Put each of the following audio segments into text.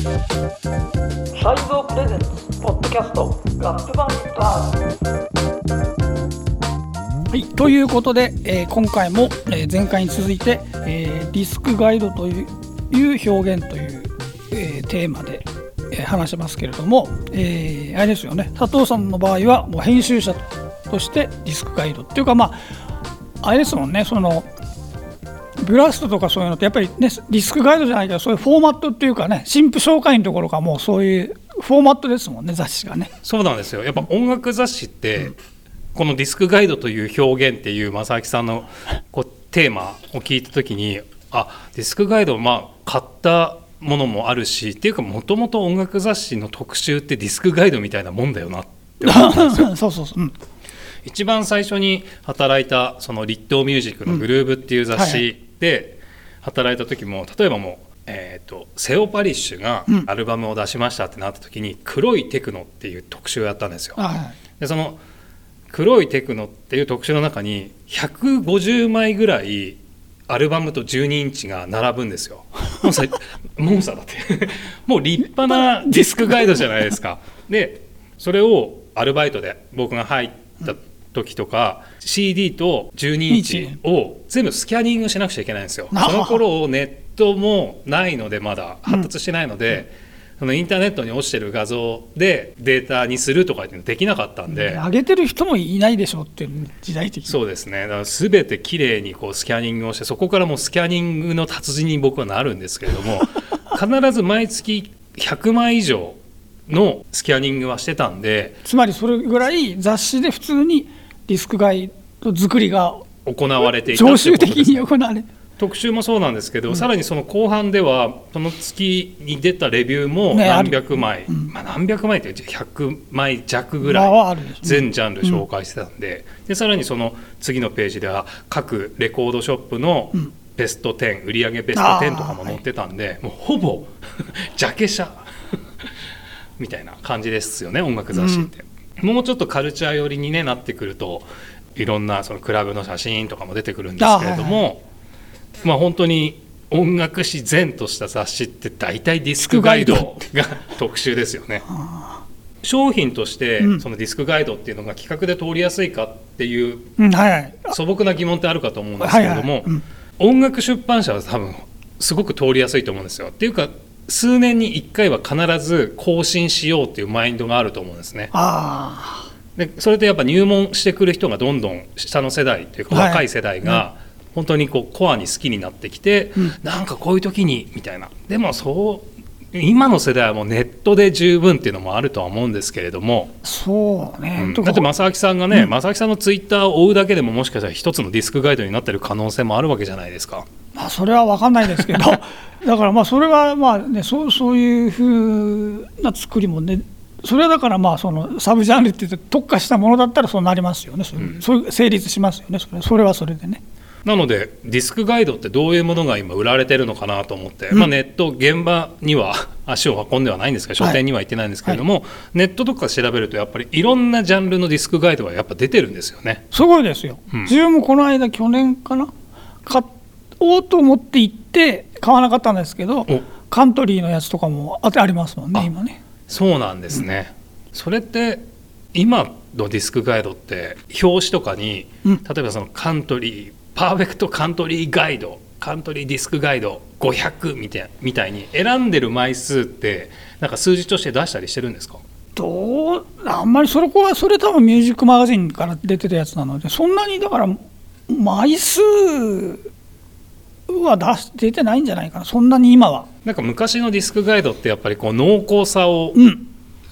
サイボープレゼンツポッドキャストガップバンダはい、ということで、えー、今回も、えー、前回に続いて、えー、ディスクガイドといういう表現という、えー、テーマで、えー、話しますけれども、えー、あれですよね。佐藤さんの場合はもう編集者としてディスクガイドっていうかまああれですもんね。そのブラストとかそういうのってやっぱりねリスクガイドじゃないけどそういうフォーマットっていうかね新婦紹介のところがもうそういうフォーマットですもんね雑誌がね。そうなんですよ。やっぱ音楽雑誌って、うん、このディスクガイドという表現っていう正明さんのこうテーマを聞いた時にあディスクガイドまあ買ったものもあるしっていうかもともと音楽雑誌の特集ってディスクガイドみたいなもんだよなって思ったんですよ。そうそうそう、うん。一番最初に働いたその立東ミュージックのグルーブっていう雑誌で働いた時も例えばもうえーと、セオ・パリッシュがアルバムを出しましたってなった時に「黒いテクノ」っていう特集をやったんですよ。はい、でその「黒いテクノ」っていう特集の中に150枚ぐらいアルバムと12インチが並ぶんですよ。もうさもうさだって もう立派なディスクガイドじゃないですか。でそれをアルバイトで僕が入った時とか CD と12インチを全部スキャニングしなくちゃいけないんですよ。その頃ネットもないのでまだ発達してないので、うん、そのインターネットに落ちてる画像でデータにするとかってできなかったんで、上げてる人もいないでしょうっていう時代的そうですね。だから全てきれいにこうスキャニングをしてそこからもうスキャニングの達人に僕はなるんですけれども 必ず毎月100枚以上のスキャニングはしてたんでつまりそれぐらい雑誌で普通にディスクガイド作りが行われていた常習的に行われ特集もそうなんですけど、うん、さらにその後半ではその月に出たレビューも何百枚、ねうん、まあ、何百枚って100枚弱ぐらい全ジャンル紹介してたんで。うん、でさらにその次のページでは各レコードショップのベスト10売上ベスト10とかも載ってたんで、はい、もうほぼ ジャケ写。みたいな感じですよね音楽雑誌って。もうちょっとカルチャー寄りに、ね、なってくるといろんなそのクラブの写真とかも出てくるんですけれども、はいはい、まあ本当に音楽誌前とした雑誌って大体ディスクガイドが特集ですよね。商品としてそのディスクガイドっていうのが企画で通りやすいかっていう素朴な疑問ってあるかと思うんですけれども音楽出版社は多分すごく通りやすいと思うんですよ。っていうか数年に1回は必ず更新しようっていうマインドがあると思うんですね。でそれでやっぱ入門してくる人がどんどん下の世代というか若い世代が本当にこうコアに好きになってきて、うん、なんかこういう時にみたいな。でもそう今の世代はもうネットで十分っていうのもあるとは思うんですけれども。そうね、うん、だって正明さんがね、うん、正明さんのツイッターを追うだけでももしかしたら一つのディスクガイドになってる可能性もあるわけじゃないですか。まあ、それは分かんないですけど。だからまあそれはまあ、ね、そうそういうふうな作りもねそれはだからまあそのサブジャンルって特化したものだったらそうなりますよね、そういうそう成立しますよね。それそれはそれでね。なのでディスクガイドってどういうものが今売られてるのかなと思って、うん、まあ、ネット現場には 足を運んではないんですけど書店には行ってないんですけれども、はい。はい、ネットとか調べるとやっぱりいろんなジャンルのディスクガイドがやっぱ出てるんですよね。すごいですよ、うん、自分もこの間去年かな買おうと思って行って買わなかったんですけどカントリーのやつとかもあありますもんね今ね。そうなんですね、うん、それって今のディスクガイドって表紙とかに、例えばそのカントリーパーフェクトカントリーガイドカントリーディスクガイド500みたいみたいに選んでる枚数ってなんか数字として出したりしてるんですか？どうあんまりそれこはそれ多分ミュージックマガジンから出てたやつなのでそんなにだから枚数は出し出てないんじゃないかな。そんなに今は。なんか昔のディスクガイドってやっぱりこう濃厚さを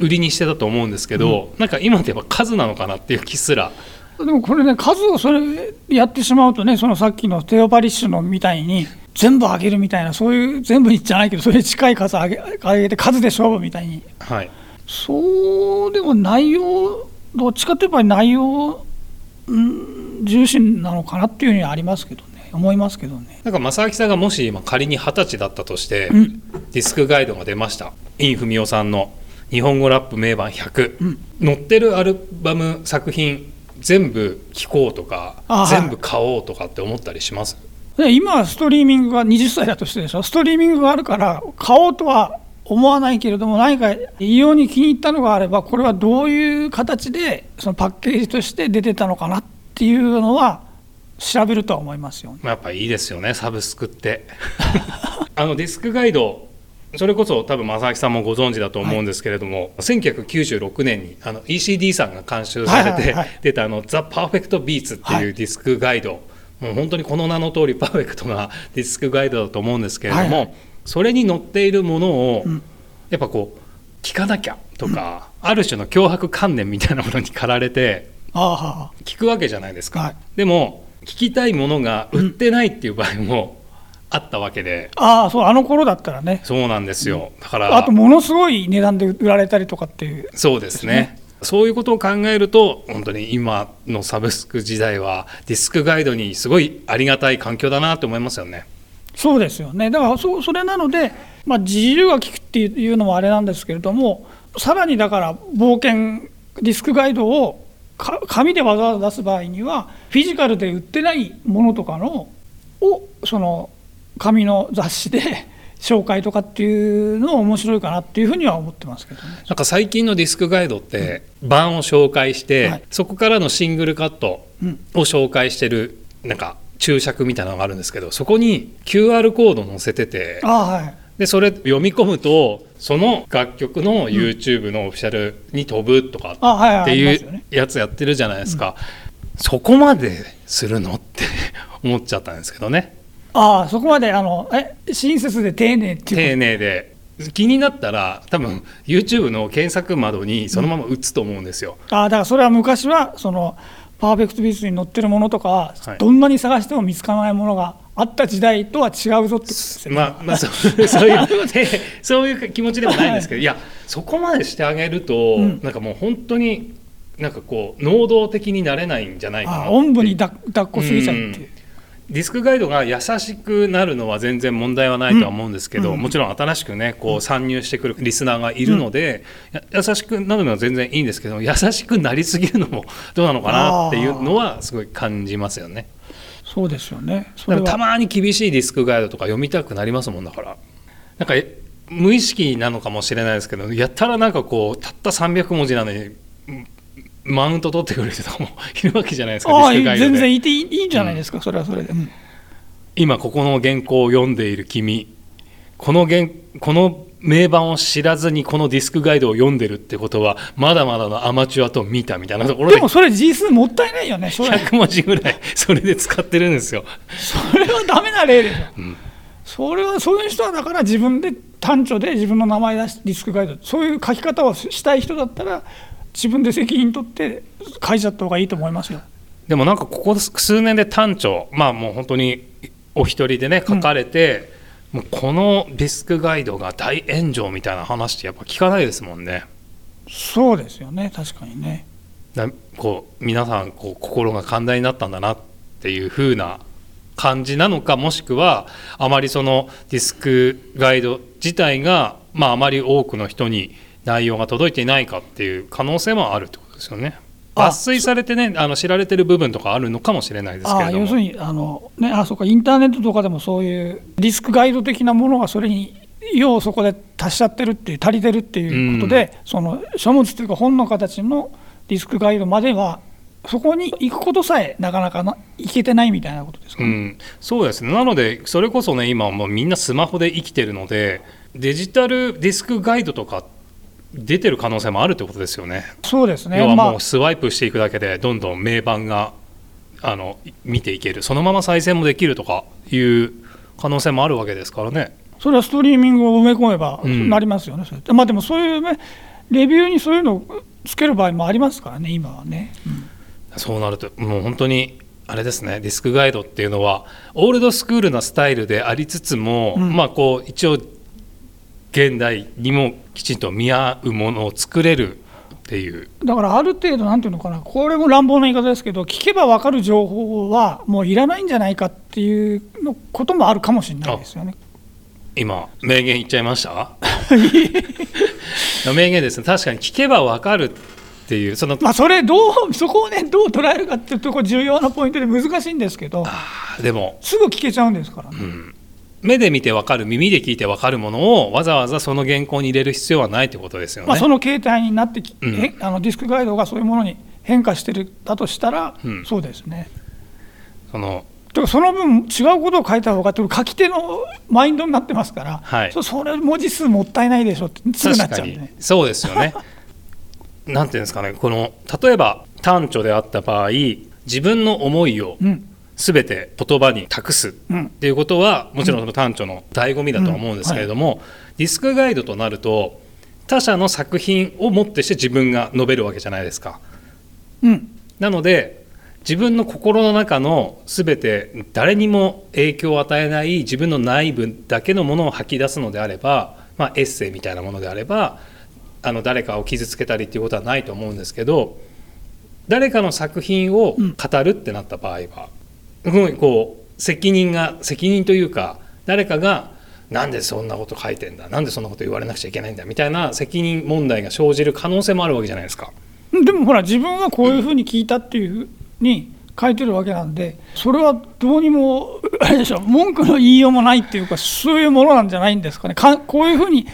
売りにしてたと思うんですけど、うん、なんか今ってやっぱ数なのかなっていう気すらでもこれね、数をそれやってしまうとね、そのさっきのテオパリッシュのみたいに、全部上げるみたいな、そういう全部じゃないけど、それに近い数上げ上げて、数で勝負みたいに、はい、そうでも内容、どっちかといえば内容、うん、重視なのかなっていうにはありますけどね、思いますけどね。なんか正明さんがもし今、仮に二十歳だったとして、うん、ディスクガイドが出ました、インフミオさんの日本語ラップ名盤100、うん、載ってるアルバム作品全部聴こうとか全部買おうとかって思ったりします？今ストリーミングが20歳だとしてでしょ？ストリーミングがあるから買おうとは思わないけれども何か異様に気に入ったのがあればこれはどういう形でそのパッケージとして出てたのかなっていうのは調べるとは思いますよ、やっぱいいですよねサブスクって。あのディスクガイドそれこそ多分正明さんもご存知だと思うんですけれども、はい、1996年にあの ECD さんが監修されて出たあの「ザ・パーフェクト・ビーツ」っていうディスクガイド、はい、もう本当にこの名の通りパーフェクトなディスクガイドだと思うんですけれども、はい、それに載っているものを、やっぱこう聞かなきゃとか、うん、ある種の脅迫観念みたいなものに駆られて聞くわけじゃないですか。でも聞きたいものが売ってないっていう場合も、あったわけで。ああそうあの頃だったらね。そうなんですよ。だからあとものすごい値段で売られたりとかっていう、ね、そうですね。そういうことを考えると本当に今のサブスク時代はディスクガイドにすごいありがたい環境だなと思いますよね。そうですよね。だからそそれなので、まあ、自由が利くっていうのもあれなんですけれどもさらにだから冒険ディスクガイドを紙でわざわざ出す場合にはフィジカルで売ってないものとかのをその紙の雑誌で 紹介とかっていうのも面白いかなっていうふうには思ってますけどね。なんか最近のディスクガイドって版を紹介して、はい、そこからのシングルカットを紹介してるなんか注釈みたいなのがあるんですけどそこに QR コード載せてて、はい、でそれ読み込むとその楽曲の YouTube のオフィシャルに飛ぶとかっていうやつやってるじゃないですか、そこまでするの？って 思っちゃったんですけどね。ああそこまであのえ親切で丁寧っていう丁寧で。気になったら多分 YouTube の検索窓にそのまま打つと思うんですよ、うん、ああだからそれは昔はそのパーフェクトビーツに載ってるものとか、はい、どんなに探しても見つからないものがあった時代とは違うぞってことですね。まあ、まあ、そうそういうそういう気持ちでもないんですけど、はい、いやそこまでしてあげると、うん、なんかもう本当になんかこう能動的になれないんじゃないかなおんぶに抱っこすぎちゃうっていう。うんディスクガイドが優しくなるのは全然問題はないとは思うんですけど、うん、もちろん新しくねこう参入してくるリスナーがいるので、うん、優しくなるのは全然いいんですけど優しくなりすぎるのもどうなのかなっていうのはすごい感じますよね。そうですよね。たまに厳しいディスクガイドとか読みたくなりますもんだから。なんか無意識なのかもしれないですけどやったらなんかこうたった300文字なのにマウント取ってくる人も いるわけじゃないですかあ全然いていいんじゃないですか、うん、それはそれで、うん、今ここの原稿を読んでいる君この原この名盤を知らずにこのディスクガイドを読んでるってことはまだまだのアマチュアと見たみたいなところで。でもそれ字数もったいないよね100文字ぐらいそれで使ってるんですよ。それはダメな例でしょ、うん、それはそういう人はだから自分で単調で自分の名前出してディスクガイドそういう書き方をしたい人だったら自分で責任取って書いちゃった方がいいと思いますよ。でもなんかここ数年で単調まあもう本当にお一人でね書かれて、うん、もうこのディスクガイドが大炎上みたいな話ってやっぱ聞かないですもんね。そうですよね確かにね。こう皆さんこう心が寛大になったんだなっていう風な感じなのかもしくはあまりそのディスクガイド自体が、まあ、あまり多くの人に内容が届いていないかっていう可能性もあるってことですよね。抜粋されてねあの知られてる部分とかあるのかもしれないですけれど要するにあの、ね、あそうかインターネットとかでもそういうリスクガイド的なものがそれに要そこで足しちゃってるっていう足りてるっていうことで、うん、その書物というか本の形のリスクガイドまではそこに行くことさえなかなかないけてないみたいなことですか、ね、うん、そうですね。なのでそれこそね今もうみんなスマホで生きてるのでデジタルディスクガイドとかって出てる可能性もあるってことですよね。そうですね。要はもうスワイプしていくだけでどんどん名盤があの見ていける。そのまま再生もできるとかいう可能性もあるわけですからね。それはストリーミングを埋め込めばなりますよね、うん、まあでもそういう、ね、レビューにそういうのをつける場合もありますからね今はね、うん、そうなるともう本当にあれですね。ディスクガイドっていうのはオールドスクールなスタイルでありつつも、うん、まあこう一応現代にもきちんと見合うものを作れるっていう。だからある程度なんていうのかなこれも乱暴な言い方ですけど聞けば分かる情報はもういらないんじゃないかっていうのこともあるかもしれないですよね。今名言言っちゃいました？名言ですね。確かに聞けば分かるっていうそのまあそれどうそこをねどう捉えるかっていうところ重要なポイントで難しいんですけどでも。すぐ聞けちゃうんですから、ね、うん目で見て分かる耳で聞いて分かるものをわざわざその原稿に入れる必要はないってことですよね。まあ、その形態になってき、うん、あのディスクガイドがそういうものに変化してるだとしたら、うん、そうですね。そのかその分違うことを書いた方が書き手のマインドになってますから、はい、そそれ文字数もったいないでしょってすぐなっちゃうね。そうですよね。なんていうんですかね。この例えば短調であった場合自分の思いをすべて言葉に託す。っていうことは、もちろんその短調の醍醐味だとは思うんですけれども、ディスクガイドとなると他者の作品をもってして自分が述べるわけじゃないですか。うん、なので自分の心の中の全て誰にも影響を与えない自分の内部だけのものを吐き出すのであれば、まあ、エッセイみたいなものであればあの誰かを傷つけたりっていうことはないと思うんですけど誰かの作品を語るってなった場合は、すごいこう責任が責任というか誰かがなんでそんなこと書いてんだなんでそんなこと言われなくちゃいけないんだみたいな責任問題が生じる可能性もあるわけじゃないですか。でもほら自分はこういうふうに聞いたっていうふうに書いてるわけなんでそれはどうにもあれでしょ文句の言いようもないっていうかそういうものなんじゃないんですかねかこういうふうに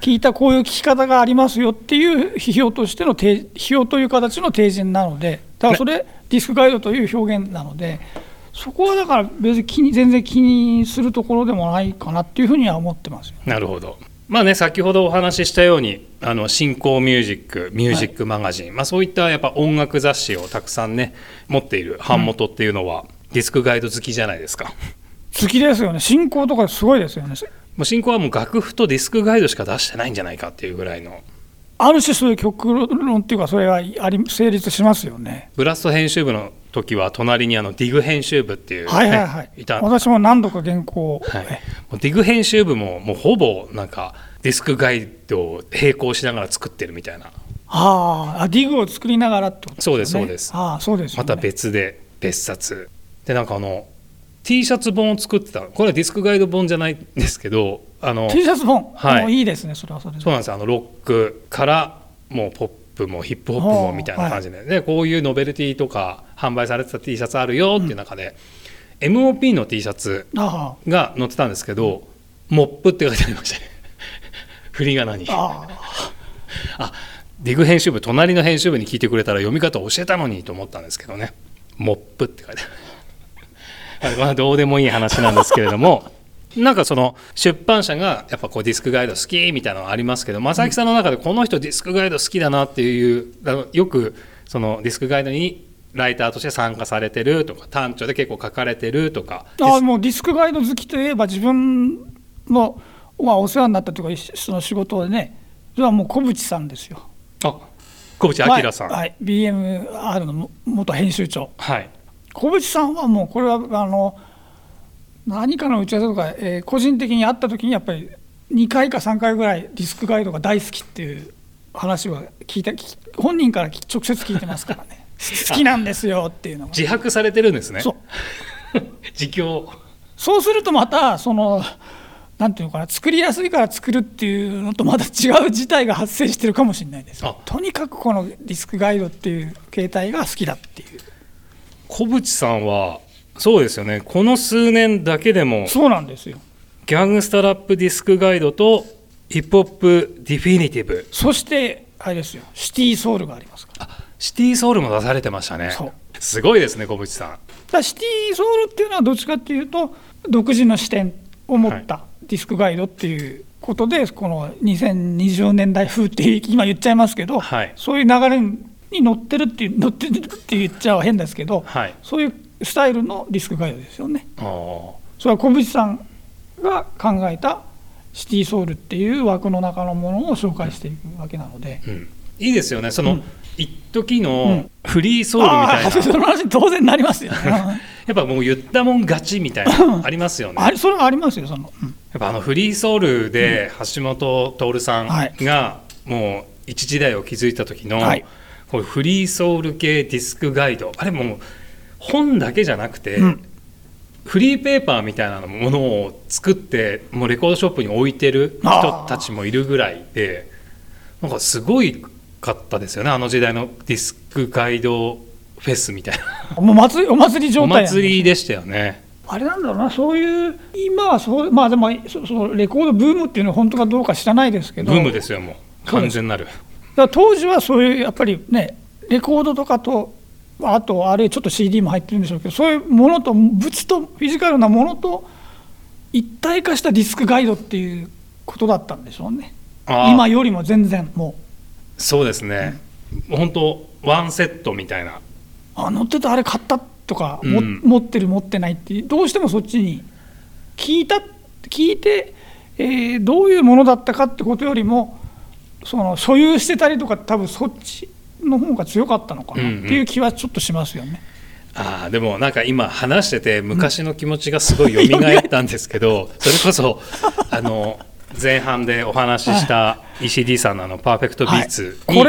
聞いたこういう聞き方がありますよっていう批評としての批評という形の提示なのでだからそれディスクガイドという表現なので。そこはだから別に気に全然気にするところでもないかなっていうふうには思ってますなるほど。まあね、先ほどお話ししたようにあの新興ミュージックミュージックマガジン、はい、まあ、そういったやっぱ音楽雑誌をたくさんね持っている版元っていうのは、うん、ディスクガイド好きじゃないですか。好きですよね。進行とかすごいですよね。もう進行はもう楽譜とディスクガイドしか出してないんじゃないかっていうぐらいの。ある種そういう極論っていうかそれはあり成立しますよね。ブラスト編集部の時は隣にあのディグ編集部っていう、ね、はいはいはい、いた。私も何度か原稿を、はい、ディグ編集部ももうほぼなんかディスクガイドを並行しながら作ってるみたいな。ああディグを作りながらってことですね。そうですそうです。あそうです、ね、また別で別冊。でなんかあの T シャツ本を作ってたこれはディスクガイド本じゃないんですけどあの T シャツ本？はい。いいですねそれはそれそうなんです。あのロックからもうポップもヒップホップもみたいな感じではい、でこういうノベルティとか販売されてた T シャツあるよっていう中で、うん、MOP の T シャツが載ってたんですけどモップって書いてありましたね。振り仮名に。あディグ編集部隣の編集部に聞いてくれたら読み方を教えたのにと思ったんですけどね。モップって書いてある。まあどうでもいい話なんですけれどもなんかその出版社がやっぱこうディスクガイド好きみたいなのがありますけど正木さんの中でこの人ディスクガイド好きだなっていうよくそのディスクガイドにライターとして参加されてるとか短調で結構書かれてるとか。あもうディスクガイド好きといえば自分のまあ、お世話になったというかその仕事でね。それはもう小渕さんですよ。あ小渕明さん、はい、はい、BMR の元編集長、はい、小渕さんはもうこれはあの何かの打ち合わせとか、えー、個人的に会った時にやっぱり2回か3回ぐらいディスクガイドが大好きっていう話は聞いた本人から直接聞いてますからね。好きなんですよっていうの自白されてるんですね。そう。自供。そうするとまたそのなんていうのかな作りやすいから作るっていうのとまた違う事態が発生してるかもしれないです。とにかくこのディスクガイドっていう形態が好きだっていう。小渕さんはそうですよね。この数年だけでもそうなんですよ。ギャングスタラップディスクガイドとヒップホップディフィニティブ。そしてあれですよ。シティソウルがありますから。シティソウルも出されてましたね。すごいですね小渕さん。だシティソウルっていうのはどっちかっていうと独自の視点を持った、はい。ディスクガイドっていうことでこの2020年代風って今言っちゃいますけど、はい、そういう流れに乗ってるっていう乗ってるって言っちゃ変ですけど、はい、そういうスタイルのディスクガイドですよね。それは小渕さんが考えたシティソウルっていう枠の中のものを紹介していくわけなので、うん、いいですよね。その、うん。一時のフリーソウルみたいな、うん、その話当然なりますよ、ね、やっぱもう言ったもん勝ちみたいな。ありますよね。あそれはありますよその、うん、やっぱあのフリーソウルで橋本徹さんがもう一時代を築いた時の、はい、こうフリーソウル系ディスクガイド。あれも本だけじゃなくて、うん、フリーペーパーみたいなものを作ってもうレコードショップに置いてる人たちもいるぐらいでなんかすごいかったですよねあの時代のディスクガイドフェスみたいな。もう祭りお祭り状態、お祭りでしたよね。あれなんだろうな、そういう、今はそう、まあでもそ、そのレコードブームっていうのは本当かどうか知らないですけど、ブームですよ、もう、完全なる。だ当時はそういう、やっぱりね、レコードとかと、あと、あれ、ちょっと CD も入ってるんでしょうけど、そういうものと、物と、フィジカルなものと一体化したディスクガイドっていうことだったんでしょうね、今よりも全然もう。そうですね、うん、本当、ワンセットみたいな。あ乗ってたあれ買ったとか、うん、持ってる持ってないってどうしてもそっちに聞いた聞いて、えー、どういうものだったかってことよりもその所有してたりとか多分そっちの方が強かったのかなっていう気はちょっとしますよね。うんうん、あでもなんか今話してて昔の気持ちがすごい蘇ったんですけど、それこそあの前半でお話しした石 D さんのあのパーフェクトビーツに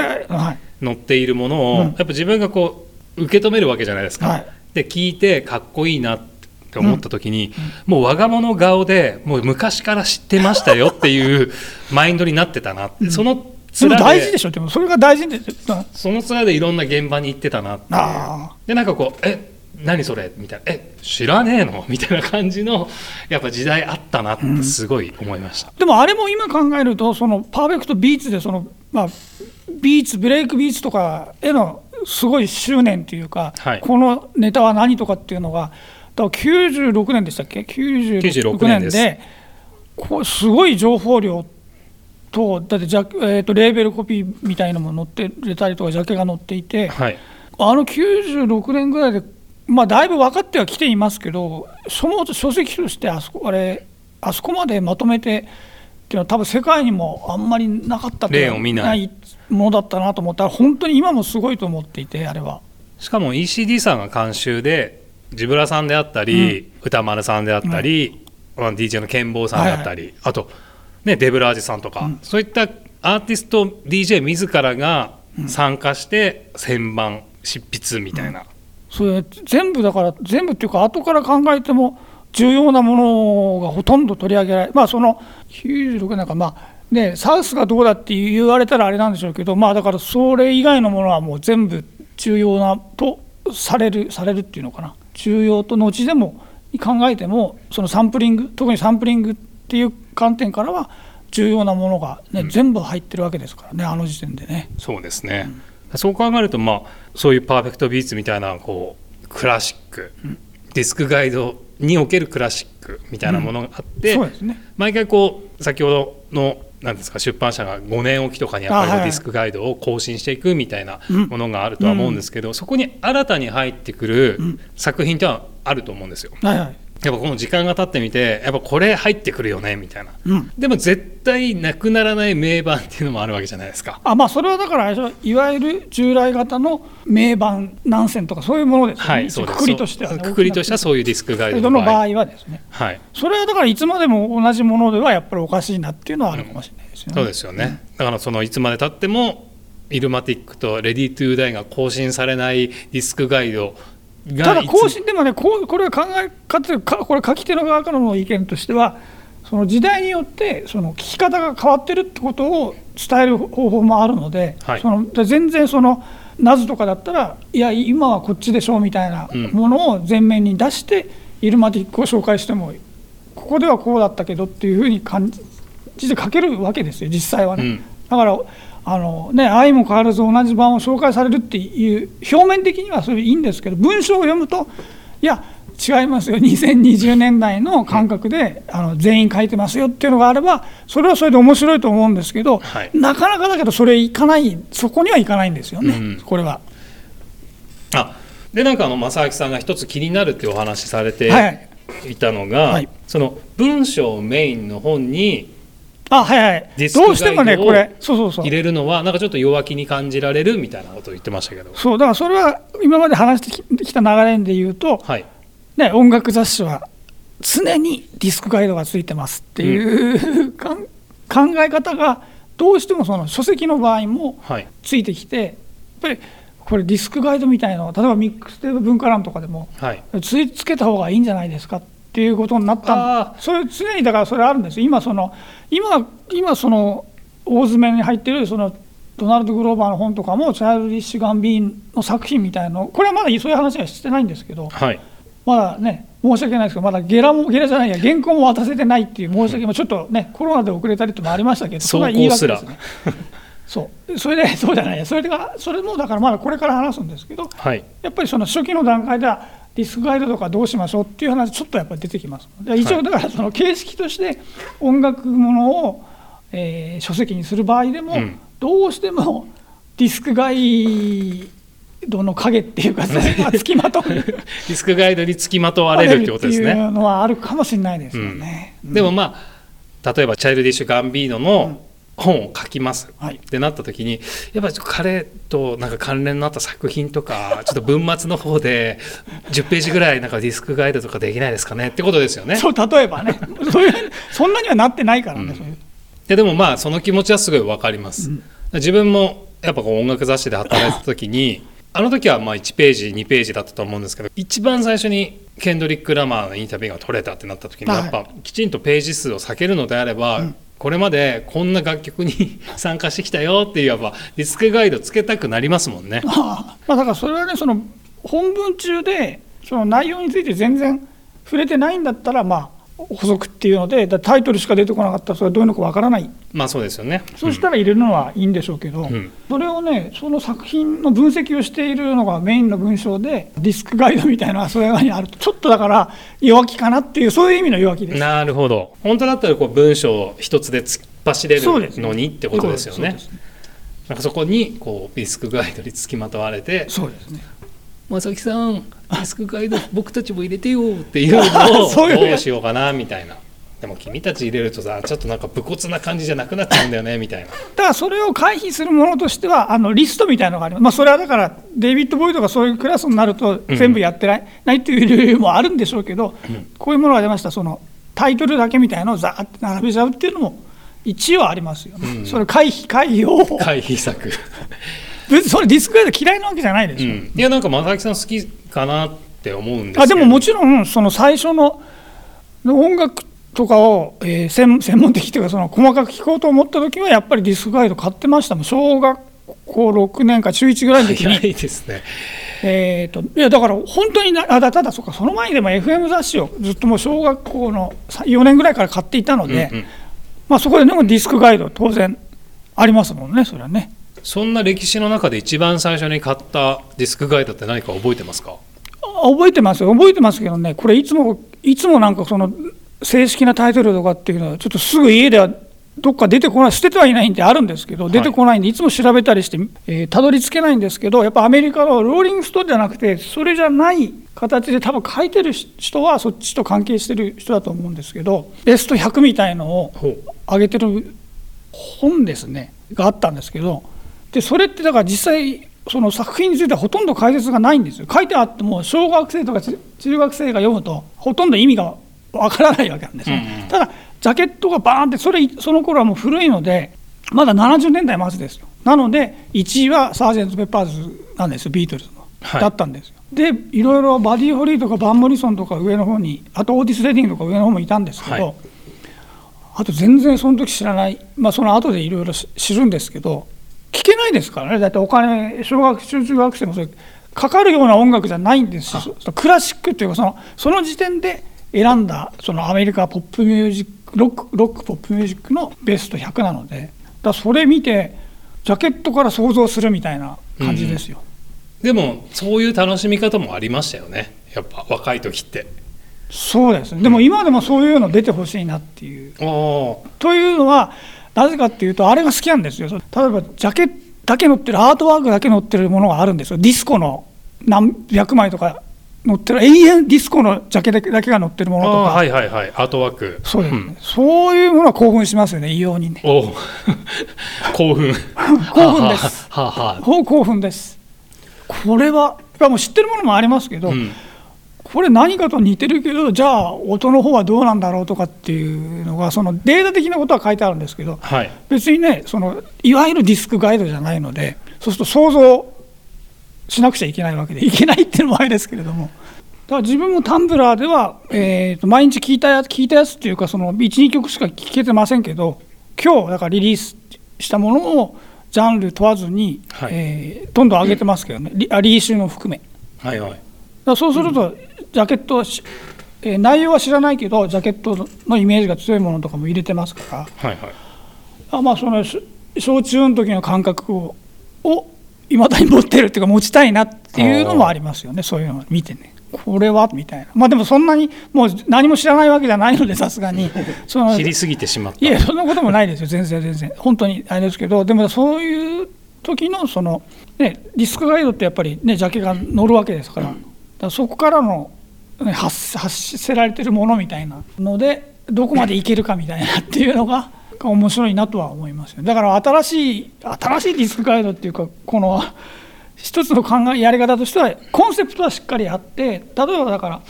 載っているものをやっぱ自分がこう受け止めるわけじゃないですか。はい。で聞いてかっこいいなって思った時に、もう我が物顔でもう昔から知ってましたよっていうマインドになってたなって、そのそれ大事でしょ。でもそれが大事でその面でいろんな現場に行ってたなってでなんかこうえ何それ？みたいな。え知らねえの？みたいな感じのやっぱ時代あったなってすごい思いました、うん、でもあれも今考えるとそのパーフェクトビーツでその、まあ、ビーツブレイクビーツとかへのすごい執念というか、はい、このネタは何とかっていうのが、だから96年でしたっけ、96年で、こうすごい情報量と、だってジャ、えーと、レーベルコピーみたいなのも載ってたりとか、ジャケが載っていて、はい、あの96年ぐらいで、まあ、だいぶ分かってはきていますけど、その書籍としてあそこあれあそこまでまとめてっていうのは、多分世界にもあんまりなかった例を見ない。ものだったなと思った。ら本当に今もすごいと思っていてあれは。しかも ECD さんが監修でジブラさんであったり、うん、歌丸さんであったり、うん、DJ の健坊さんであったり、はいはい、あと、ね、デブラージさんとか、うん、そういったアーティスト DJ 自らが参加して旋盤執筆みたいな、それ全部だから全部っていうか後から考えても重要なものがほとんど取り上げられまあその96年かまあでサウスがどうだって言われたらあれなんでしょうけど、まあ、だからそれ以外のものはもう全部重要なとされるされるっていうのかな。重要と後でも考えてもそのサンプリング特にサンプリングっていう観点からは重要なものがね、うん、全部入ってるわけですからねあの時点でね。そうですね、うん、そう考えると、まあ、そういうパーフェクトビーツみたいなこうクラシック、うん、ディスクガイドにおけるクラシックみたいなものがあって、ね、毎回こう先ほどのなんですか出版社が5年おきとかにやっぱりディスクガイドを更新していくみたいなものがあるとは思うんですけど、そこに新たに入ってくる作品ってはあると思うんですよ。はいはいやっぱこの時間が経ってみてやっぱこれ入ってくるよねみたいな、うん、でも絶対なくならない名盤っていうのもあるわけじゃないですか。あまあそれはだからいわゆる従来型の名盤何線とかそういうものですね、はい、そうです。くくりとしては、ね、くくりとしてはそういうディスクガイドの場合はですね、はい、それはだからいつまでも同じものではやっぱりおかしいなっていうのはあるかもしれないですよね、うん、そうですよね、だからそのいつまでたってもイルマティックとレディトゥーダイが更新されないディスクガイドただ更新でもねここれは考え方これ書き手の側からの意見としてはその時代によってその聞き方が変わってるってことを伝える方法もあるので、はい、その全然そのナズとかだったらいや今はこっちでしょうみたいなものを前面に出して、イルマティックを紹介してもここではこうだったけどっていうふうに感じて書けるわけですよ実際はね。うん、だからあのね、愛も変わらず同じ版を紹介されるっていう表面的にはそれいいんですけど文章を読むといや違いますよ。2020年代の感覚であの全員書いてますよっていうのがあればそれはそれで面白いと思うんですけど、はい、なかなかだけどそれいかないそこにはいかないんですよね、うん、これは。あでなんかあの正明さんが一つ気になるっていうお話されていたのが、はい、その文章メインの本にあはいはい。どうしてもねこれ。そうそうそう。入れるのはなんかちょっと弱気に感じられるみたいなことを言ってましたけど。そうだからそれは今まで話してきた流れで言うと、はい、ね、音楽雑誌は常にディスクガイドがついてますっていう、うん、考え方がどうしてもその書籍の場合もついてきて、はい、やっぱりこれディスクガイドみたいなの例えばミックステープ文化欄とかでも、はい、ついつけた方がいいんじゃないですかっっていうことになったそれ常にだからそれあるんです今その今今その大詰めに入ってるそのドナルド・グローバーの本とかもチャイルディッシュ・ガンビーンの作品みたいなのこれはまだそういう話はしてないんですけど、はい、まだね申し訳ないですけどまだゲラもゲラじゃないや原稿も渡せてないっていう申し訳もちょっとねコロナで遅れたりともありましたけどそれは言い訳ですね。そう。それでそうじゃないや。それがそれもだからまだこれから話すんですけど、はい、やっぱりその初期の段階ではディスクガイドとかどうしましょうっていう話ちょっとやっぱり出てきます。で一応だからその形式として音楽ものを、えー、書籍にする場合でも、どうしてもディスクガイドの影っていうか、ね、つきまとう。ディスクガイドにつきまとわれるってことですね。いうのはあるかもしれないですよね。うん、でもまあ例えばチャイルディッシュ・ガンビーノの本を書きます、はい、ってなった時にやっぱり彼となんか関連のあった作品とか ちょっと文末の方で10ページぐらいなんかディスクガイドとかできないですかね？ってことですよね。そう例えばね。そういうそんなにはなってないからね、うん、いやでもまあその気持ちはすごい分かります。うん、自分もやっぱこう音楽雑誌で働いた時にあの時はまあ1ページ2ページだったと思うんですけど一番最初にケンドリック・ラマーのインタビューが取れたってなった時にやっぱきちんとページ数を避けるのであれば、これまでこんな楽曲に 参加してきたよっていうやっぱディスクガイドつけたくなりますもんね。まあ、だからそれはねその本文中でその内容について全然触れてないんだったらまあ補足っていうのでタイトルしか出てこなかったらそれはどういうのかわからない。まあそうですよね、うん、そしたら入れるのはいいんでしょうけど、うん、それをねその作品の分析をしているのがメインの文章でディスクガイドみたいなのがそれにあるとちょっとだから弱気かなっていうそういう意味の弱気です。なるほど。本当だったらこう文章一つで突っ走れるのにってことですよね。なんかそこにこうディスクガイドにつきまとわれて。そうですね。正木さんディスクガイド僕たちも入れてよっていうのを どうしようかなみたいな。でも君たち入れるとさちょっとなんか武骨な感じじゃなくなっちゃうんだよねみたいな。だからそれを回避するものとしてはあのリストみたいなのがあります、まあ、それはだからデイビッド・ボイドがそういうクラスになると全部やってない,、ないっていう理由もあるんでしょうけど、うん、こういうものが出ました。そのタイトルだけみたいなのをざーって並べちゃうっていうのも一応ありますよね、うん、それ回避回避を回避策。別にそれディスクガイド嫌いなわけじゃないでしょ、うん、いやなんか正木さん好きかなって思うんですあでももちろんその最初の音楽とかを、えー、専専門的というかその細かく聞こうと思った時はやっぱりディスクガイド買ってましたもん。小学校6年か中1ぐらいの時に。いですね。えーと、いやだから本当にあだただそうかその前にでも FM 雑誌をずっともう小学校の4年ぐらいから買っていたので、うんうん、まあ、そこででもディスクガイド当然ありますもんねそれはねそんな歴史の中で一番最初に買ったディスクガイドって何か覚えてますか？覚えてます。覚えてますけどね。これいつもいつもなんかその正式なタイトルとかっていうのはちょっとすぐ家ではどっか出てこない捨ててはいないんであるんですけど出てこないんでいつも調べたりしてえー、たどり着けないんですけどやっぱアメリカのローリングストーンじゃなくてそれじゃない形で多分書いてる人はそっちと関係してる人だと思うんですけどベスト100みたいのを上げてる本ですね。があったんですけどでそれってだから実際その作品についてはほとんど解説がないんですよ。書いてあっても小学生とか中学生が読むとほとんど意味がわからないわけなんですよ、うんうん、ただジャケットがバーンってそれその頃はもう古いのでまだ70年代末ですよ。なので1位はサージェント・ペッパーズなんですよビートルズの、はい、だったんですよ。でいろいろバディ・ホリーとかバン・モリソンとか上の方にあとオーティス・レディングとか上の方もいたんですけど、はい、あと全然その時知らない、まあ、その後でいろいろ知るんですけど聞けないですからね。だってお金小学中中学生もそれかかるような音楽じゃないんですよ。クラシックっていうかそのその時点で選んだそのアメリカポップミュージックロックロックポップミュージックのベスト100なのでだそれ見てジャケットから想像するみたいな感じですよ、うん、でもそういう楽しみ方もありましたよね。やっぱ若い時って。そうですね。でも今でもそういうの出てほしいなっていう、うん、というのはなぜかっていうとあれが好きなんですよ。例えばジャケだけ載ってるアートワークだけ載ってるものがあるんですよ。ディスコの何百枚とか載ってる永遠ディスコのジャケだけが載ってるものとか。はいはいはい。アートワーク。そうです、ね、うん、そういうものは興奮しますよね異様にね。お 興奮。興奮です。ははは興奮です。これはもう知ってるものもありますけど、うん、これ何かと似てるけどじゃあ音の方はどうなんだろうとかっていうのがそのデータ的なことは書いてあるんですけど、はい、別にねそのいわゆるディスクガイドじゃないのでそうすると想像しなくちゃいけないわけでいけないっていうのもあれですけれども。だから自分もタンブラーでは、えー、と毎日聞いたやつ聞いたやつっていうかその12曲しか聞けてませんけど今日だからリリースしたものをジャンル問わずに、はい、えー、どんどん上げてますけどね、リリーシュも含め、はいはい、だそうすると、ジャケットえー、内容は知らないけどジャケットのイメージが強いものとかも入れてますから、はいはい、あまあその小中の時の感覚をいまだに持ってるっていうか持ちたいなっていうのもありますよね。そういうのを見てね。これはみたいな、まあ、でもそんなにもう何も知らないわけじゃないので、さすがに。その 知りすぎてしまった。いや、そんなこともないですよ、全然、全然、本当にあれですけど、でもそういう時のその、ね、リスクガイドってやっぱり、ね、ジャケが乗るわけですから、からそこからの、発発せられてるものみたいなので、どこまでいけるかみたいなっていうのが。面白いなとは思いますよだから新しい新しいディスクガイドっていうかこの一つの考えやり方としてはコンセプトはしっかりあって例えばだから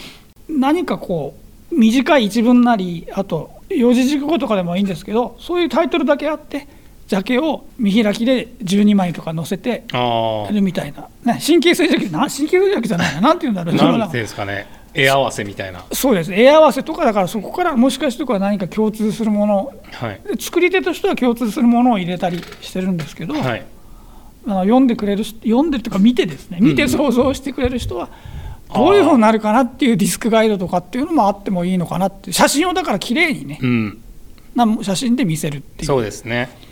何かこう短い一文なりあと四字熟語とかでもいいんですけどそういうタイトルだけあってジャケを見開きで12枚とか載せてやるみたいな、ね、神経衰弱な神経衰弱じゃないな。なんていうんだろう。なんですかね。絵合わせみたいな。そうです。絵合わせとかだからそこからもしかして何か共通するもの、はい、作り手としては共通するものを入れたりしてるんですけど、はい、あの読んでくれる読んでるとか見てですね。見て想像してくれる人はどういうふうになるかなっていうディスクガイドとかっていうのもあってもいいのかなって。写真をだから綺麗にね、うん、な写真で見せるっていう。そうですね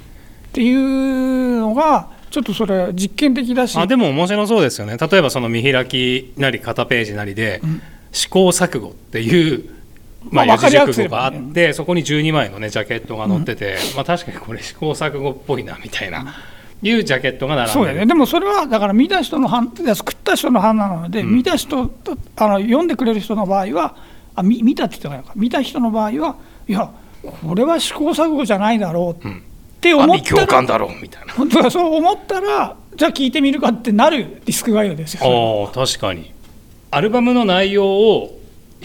っていうのがちょっとそれ実験的だし。あでも面白そうですよね。例えばその見開きなり片ページなりで、うん、試行錯誤っていうまあ、四字熟語があって、そこに12枚の、ね、ジャケットが載ってて、うん、まあ、確かにこれ試行錯誤っぽいなみたいないうジャケットが並んでそうね、でもそれはだから見た人の判作った人の判断なので、うん、見た人あの読んでくれる人の場合はあ見見たって言ったか。見た人の場合はいやこれは試行錯誤じゃないだろうって思ったら、共感だろうみたいな本当そう思ったらじゃあ聞いてみるかってなるディスクガイドですよあ確かに。アルバムの内容を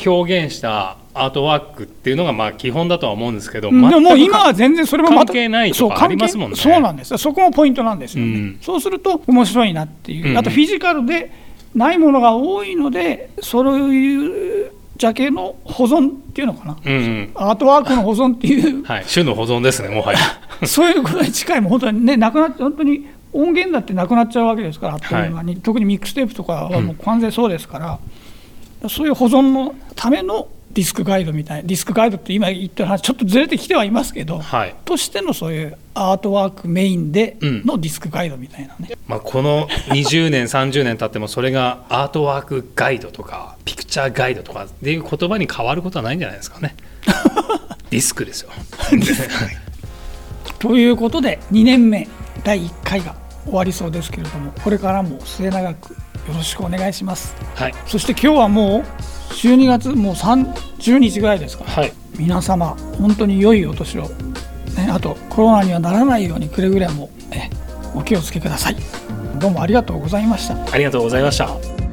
表現したアートワークっていうのがまあ基本だとは思うんですけど、でも今は全然それも関係ないとかありますもんね。そうなんですそこもポイントなんですよね、うん、そうすると面白いなっていう、あとフィジカルでないものが多いのでそういうジャケの保存っていうのかな、うんうん、アートワークの保存っていう、はい、種の保存ですねもはや。そういうことに近いも本当にねなくなって本当に音源だってなくなっちゃうわけですからあっという間に、はい、特にミックステープとかはもう完全そうですから、うん、そういう保存のためのディスクガイドみたいなディスクガイドって今言ってる話ちょっとずれてきてはいますけど、はい、としてのそういうアートワークメインでのディスクガイドみたいなね、うん、まあ、この20年30年経ってもそれがアートワークガイドとかピクチャーガイドとかっていう言葉に変わることはないんじゃないですかね。ディスクですよ。ということで2年目第1回が終わりそうですけれどもこれからも末永くよろしくお願いします、はい、そして今日はもう12月もう30日ぐらいですか。はい、皆様本当に良いお年を、ね、あとコロナにはならないようにくれぐれも、ね、お気をつけください。どうもありがとうございました。ありがとうございました